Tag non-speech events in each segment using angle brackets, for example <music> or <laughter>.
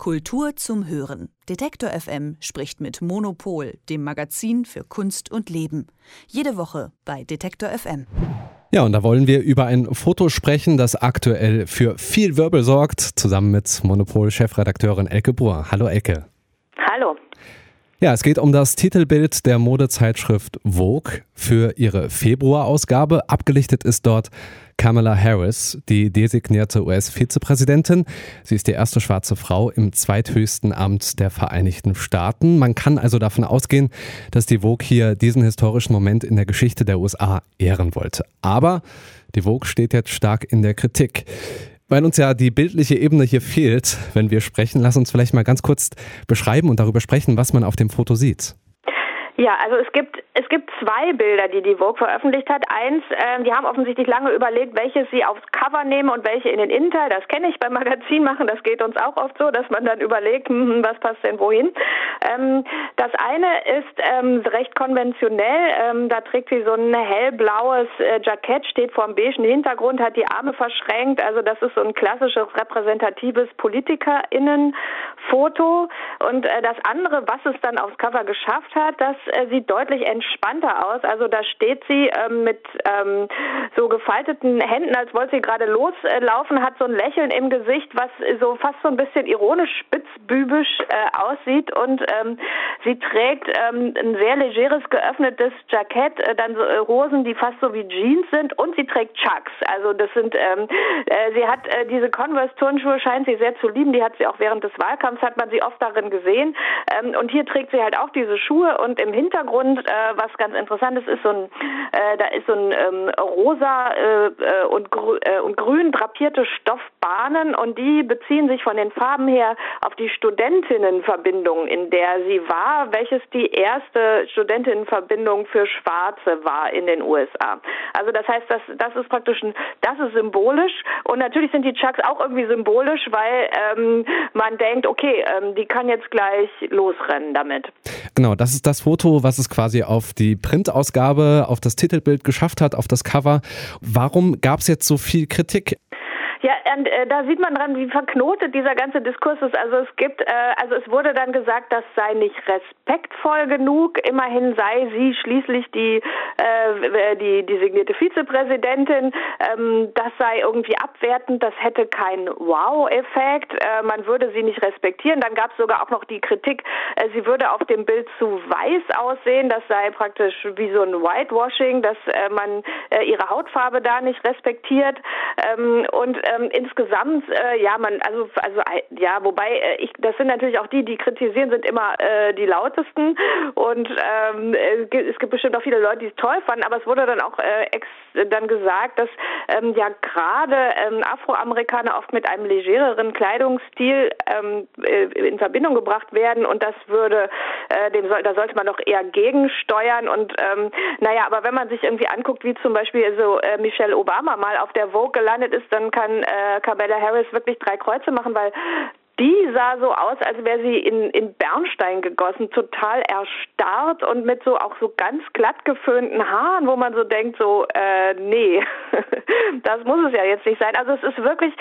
Kultur zum Hören. Detektor FM spricht mit Monopol, dem Magazin für Kunst und Leben. Jede Woche bei Detektor FM. Ja, und da wollen wir über ein Foto sprechen, das aktuell für viel Wirbel sorgt, zusammen mit Monopol-Chefredakteurin Elke Bohr. Hallo Elke. Hallo. Ja, es geht um das Titelbild der Modezeitschrift Vogue für ihre Februarausgabe. Abgelichtet ist dort Kamala Harris, die designierte US-Vizepräsidentin. Sie ist die erste schwarze Frau im zweithöchsten Amt der Vereinigten Staaten. Man kann also davon ausgehen, dass die Vogue hier diesen historischen Moment in der Geschichte der USA ehren wollte. Aber die Vogue steht jetzt stark in der Kritik. Weil uns ja die bildliche Ebene hier fehlt, wenn wir sprechen, lass uns vielleicht mal ganz kurz beschreiben und darüber sprechen, was man auf dem Foto sieht. Ja, also es gibt es gibt zwei Bilder, die die Vogue veröffentlicht hat. Eins, äh, die haben offensichtlich lange überlegt, welches sie aufs Cover nehmen und welche in den Innenteil. Das kenne ich beim Magazin machen. Das geht uns auch oft so, dass man dann überlegt, hm, hm, was passt denn wohin. Ähm, das eine ist ähm, recht konventionell. Ähm, da trägt sie so ein hellblaues äh, Jackett, steht vor einem beigen Hintergrund, hat die Arme verschränkt. Also das ist so ein klassisches repräsentatives PolitikerInnen-Foto. Und äh, das andere, was es dann aufs Cover geschafft hat, das äh, sieht deutlich entspannter aus. Also da steht sie ähm, mit ähm, so gefalteten Händen, als wollte sie gerade loslaufen, hat so ein Lächeln im Gesicht, was so fast so ein bisschen ironisch spitzbübisch äh, aussieht und ähm, sie trägt ähm, ein sehr legeres geöffnetes Jackett, äh, dann so, äh, Hosen, die fast so wie Jeans sind und sie trägt Chucks. Also das sind, ähm, äh, sie hat äh, diese Converse Turnschuhe scheint sie sehr zu lieben. Die hat sie auch während des Wahlkampfs hat man sie oft darin gesehen. Ähm, und hier trägt sie halt auch diese Schuhe und im Hintergrund, äh, was ganz interessant ist, ist so ein, äh, da ist so ein ähm, rosa äh, äh und, grü äh, und grün drapierte Stoffbahnen und die beziehen sich von den Farben her auf die Studentinnenverbindung, in der sie war, welches die erste Studentinnenverbindung für Schwarze war in den USA. Also das heißt, das, das ist praktisch ein, das ist symbolisch und natürlich sind die Chucks auch irgendwie symbolisch, weil ähm, man denkt, okay, ähm, die kann jetzt gleich losrennen damit. Genau, das ist das Foto, was es quasi auf die Printausgabe, auf das Titelbild geschafft hat, auf das Cover. Warum gab es jetzt so viel Kritik? Ja, und äh, da sieht man dran, wie verknotet dieser ganze Diskurs ist. Also es gibt, äh, also es wurde dann gesagt, das sei nicht respektvoll genug. Immerhin sei sie schließlich die äh, die designierte Vizepräsidentin. Ähm, das sei irgendwie abwertend. Das hätte keinen Wow-Effekt. Äh, man würde sie nicht respektieren. Dann gab es sogar auch noch die Kritik, äh, sie würde auf dem Bild zu weiß aussehen. Das sei praktisch wie so ein Whitewashing, dass äh, man äh, ihre Hautfarbe da nicht respektiert. Ähm, und ähm, insgesamt, äh, ja, man, also, also, ja, wobei, äh, ich, das sind natürlich auch die, die kritisieren, sind immer äh, die lautesten. Und ähm, es gibt bestimmt auch viele Leute, die es toll fanden, aber es wurde dann auch äh, ex dann gesagt, dass ähm, ja gerade ähm, Afroamerikaner oft mit einem legereren Kleidungsstil ähm, äh, in Verbindung gebracht werden und das würde, äh, dem soll, da sollte man doch eher gegensteuern und ähm, naja, aber wenn man sich irgendwie anguckt, wie zum Beispiel so äh, Michelle Obama mal auf der Vogue gelandet ist, dann kann äh, Kamala Harris wirklich drei Kreuze machen, weil die sah so aus, als wäre sie in, in Bernstein gegossen, total erstarrt und mit so auch so ganz glatt geföhnten Haaren, wo man so denkt, so, äh, nee, <laughs> das muss es ja jetzt nicht sein. Also es ist wirklich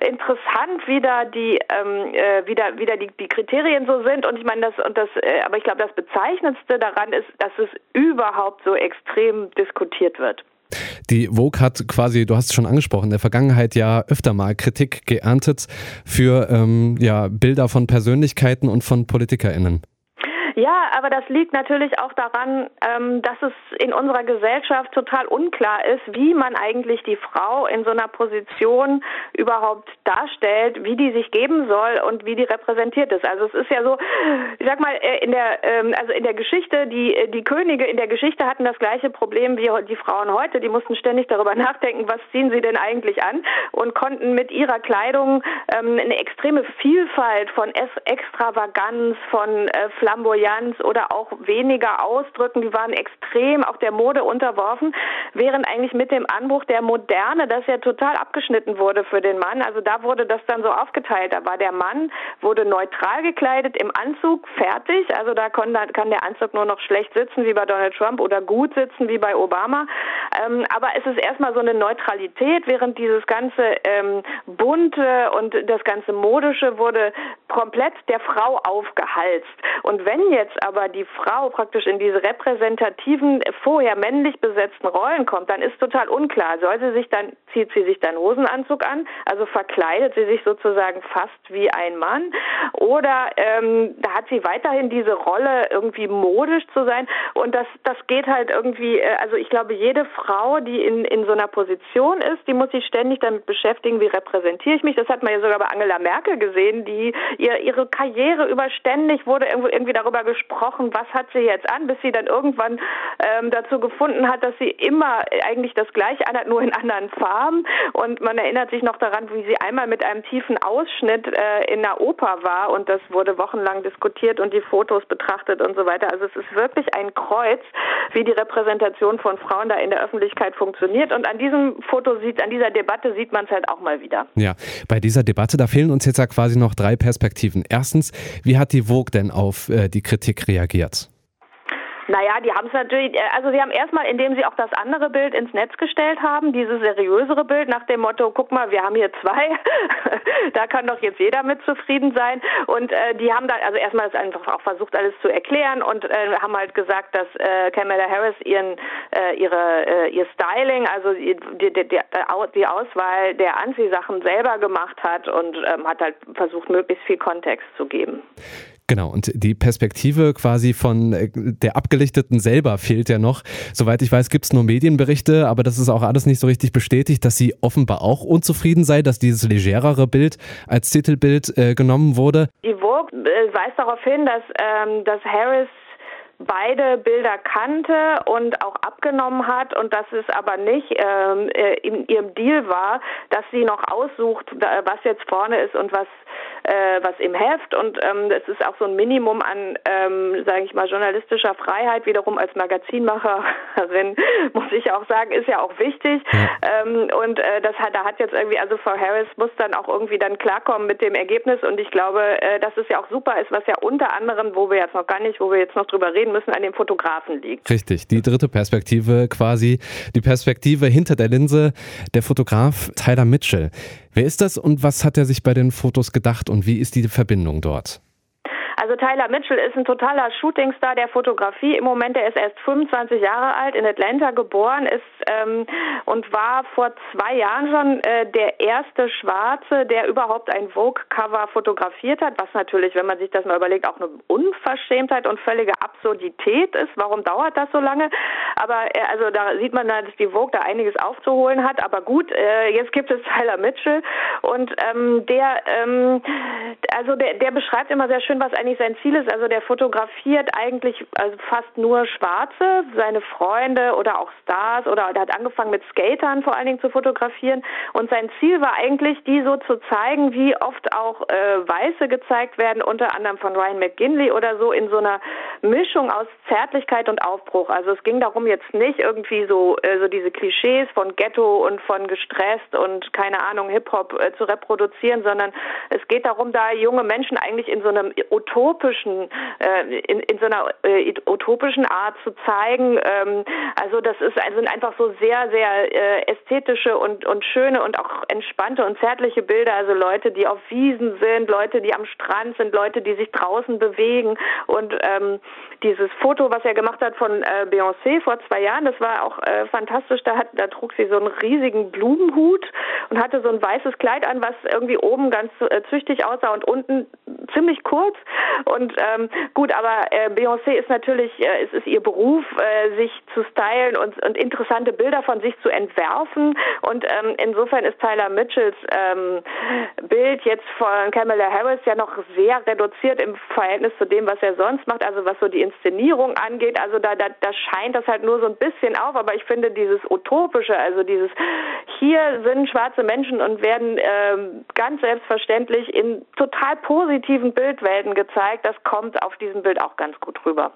interessant, wie da die, ähm, äh, wie da, wie da die, die Kriterien so sind und ich meine, das, und das, äh, aber ich glaube, das Bezeichnendste daran ist, dass es überhaupt so extrem diskutiert wird. Die Vogue hat quasi, du hast es schon angesprochen, in der Vergangenheit ja öfter mal Kritik geerntet für ähm, ja, Bilder von Persönlichkeiten und von PolitikerInnen. Ja, aber das liegt natürlich auch daran, ähm, dass es in unserer Gesellschaft total unklar ist, wie man eigentlich die Frau in so einer Position überhaupt darstellt, wie die sich geben soll und wie die repräsentiert ist. Also es ist ja so, ich sag mal, äh, in der ähm, also in der Geschichte, die die Könige in der Geschichte hatten das gleiche Problem wie die Frauen heute. Die mussten ständig darüber <laughs> nachdenken, was ziehen sie denn eigentlich an und konnten mit ihrer Kleidung ähm, eine extreme Vielfalt von Extravaganz, von äh, Flamboyanz oder auch weniger ausdrücken. Die waren extrem auch der Mode unterworfen, während eigentlich mit dem Anbruch der Moderne das ja total abgeschnitten wurde für den Mann. Also da wurde das dann so aufgeteilt. Da war der Mann, wurde neutral gekleidet im Anzug, fertig. Also da kann, kann der Anzug nur noch schlecht sitzen wie bei Donald Trump oder gut sitzen wie bei Obama. Ähm, aber es ist erstmal so eine Neutralität, während dieses ganze ähm, bunte und das ganze modische wurde komplett der Frau aufgehalst. Und wenn jetzt aber die Frau praktisch in diese repräsentativen, vorher männlich besetzten Rollen kommt, dann ist total unklar. Soll sie sich dann, zieht sie sich dann Hosenanzug an, also verkleidet sie sich sozusagen fast wie ein Mann, oder ähm, da hat sie weiterhin diese Rolle, irgendwie modisch zu sein. Und das, das geht halt irgendwie, äh, also ich glaube, jede Frau, die in, in so einer Position ist, die muss sich ständig damit beschäftigen, wie repräsentiere ich mich. Das hat man ja sogar bei Angela Merkel gesehen, die ihr, ihre Karriere überständig wurde irgendwie darüber gesprochen, was hat sie jetzt an, bis sie dann irgendwann ähm, dazu gefunden hat, dass sie immer eigentlich das Gleiche anhat, nur in anderen Farben. Und man erinnert sich noch daran, wie sie einmal mit einem tiefen Ausschnitt äh, in der Oper war und das wurde wochenlang diskutiert und die Fotos betrachtet und so weiter. Also es ist wirklich ein Kreuz, wie die Repräsentation von Frauen da in der Öffentlichkeit funktioniert. Und an diesem Foto sieht, an dieser Debatte sieht man es halt auch mal wieder. Ja, bei dieser Debatte, da fehlen uns jetzt ja quasi noch drei Perspektiven. Erstens, wie hat die Vogue denn auf äh, die Kritik reagiert? Naja, die haben es natürlich, äh, also sie haben erstmal, indem sie auch das andere Bild ins Netz gestellt haben, dieses seriösere Bild nach dem Motto, guck mal, wir haben hier zwei, <laughs> da kann doch jetzt jeder mit zufrieden sein. Und äh, die haben dann, also erstmal ist einfach auch versucht, alles zu erklären und äh, haben halt gesagt, dass äh, Kamala Harris ihren, äh, ihre, äh, ihr Styling, also die, die, die, die Auswahl der Anziehsachen selber gemacht hat und ähm, hat halt versucht, möglichst viel Kontext zu geben. Genau, und die Perspektive quasi von äh, der Abgelichteten selber fehlt ja noch. Soweit ich weiß, gibt es nur Medienberichte, aber das ist auch alles nicht so richtig bestätigt, dass sie offenbar auch unzufrieden sei, dass dieses legerere Bild als Titelbild äh, genommen wurde. Die Vogue äh, weist darauf hin, dass, ähm, dass Harris beide Bilder kannte und auch abgenommen hat und dass es aber nicht ähm, äh, in ihrem Deal war, dass sie noch aussucht, was jetzt vorne ist und was äh, was im Heft. Und ähm, es ist auch so ein Minimum an, ähm, sage ich mal, journalistischer Freiheit wiederum als Magazinmacherin <laughs> muss ich auch sagen, ist ja auch wichtig. Ähm, und äh, das hat, da hat jetzt irgendwie, also Frau Harris muss dann auch irgendwie dann klarkommen mit dem Ergebnis. Und ich glaube, äh, dass es ja auch super ist, was ja unter anderem, wo wir jetzt noch gar nicht, wo wir jetzt noch drüber reden müssen, an dem Fotografen liegt. Richtig, die dritte Perspektive quasi, die Perspektive hinter der Linse, der Fotograf Tyler Mitchell. Wer ist das und was hat er sich bei den Fotos gedacht und wie ist die Verbindung dort? Also Tyler Mitchell ist ein totaler Shootingstar der Fotografie. Im Moment, er ist erst 25 Jahre alt, in Atlanta geboren, ist ähm, und war vor zwei Jahren schon äh, der erste Schwarze, der überhaupt ein Vogue-Cover fotografiert hat, was natürlich, wenn man sich das mal überlegt, auch eine Unverschämtheit und völlige Absurdität ist. Warum dauert das so lange? Aber äh, also da sieht man, dass die Vogue da einiges aufzuholen hat. Aber gut, äh, jetzt gibt es Tyler Mitchell und ähm, der, ähm, also der, der beschreibt immer sehr schön, was eigentlich sein Ziel ist. Also der fotografiert eigentlich also fast nur Schwarze, seine Freunde oder auch Stars oder er hat angefangen mit Skatern vor allen Dingen zu fotografieren. Und sein Ziel war eigentlich, die so zu zeigen, wie oft auch äh, Weiße gezeigt werden, unter anderem von Ryan McGinley oder so in so einer Mischung aus Zärtlichkeit und Aufbruch. Also es ging darum jetzt nicht irgendwie so äh, so diese Klischees von Ghetto und von gestresst und keine Ahnung Hip Hop äh, zu reproduzieren, sondern es geht darum, da junge Menschen eigentlich in so einem utopischen, äh, in, in so einer äh, utopischen Art zu zeigen. Ähm, also das ist, sind einfach so sehr, sehr äh, ästhetische und, und schöne und auch entspannte und zärtliche Bilder. Also Leute, die auf Wiesen sind, Leute, die am Strand sind, Leute, die sich draußen bewegen. Und ähm, dieses Foto, was er gemacht hat von äh, Beyoncé vor zwei Jahren, das war auch äh, fantastisch. Da, hat, da trug sie so einen riesigen Blumenhut und hatte so ein weißes Kleid an, was irgendwie oben ganz äh, züchtig aussah und unten ziemlich kurz. Und ähm, gut, aber äh, Beyoncé ist natürlich, äh, es ist ihr Beruf, äh, sich zu stylen und, und interessante Bilder von sich zu entwerfen. Und ähm, insofern ist Tyler Mitchells ähm, Bild jetzt von Kamala Harris ja noch sehr reduziert im Verhältnis zu dem, was er sonst macht, also was so die Inszenierung angeht. Also da, da, da scheint das halt nur so ein bisschen auf, aber ich finde dieses Utopische, also dieses hier sind schwarze Menschen und werden ähm, ganz selbstverständlich in total positiven Bildwelten gezeigt. Das kommt auf diesem Bild auch ganz gut rüber.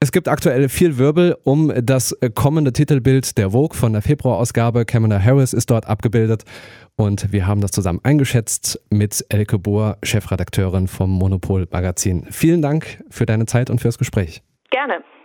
Es gibt aktuell viel Wirbel um das kommende Titelbild der Vogue von der Februarausgabe. Kamala Harris ist dort abgebildet und wir haben das zusammen eingeschätzt mit Elke Bohr, Chefredakteurin vom Monopol Magazin. Vielen Dank für deine Zeit und fürs Gespräch. Gerne.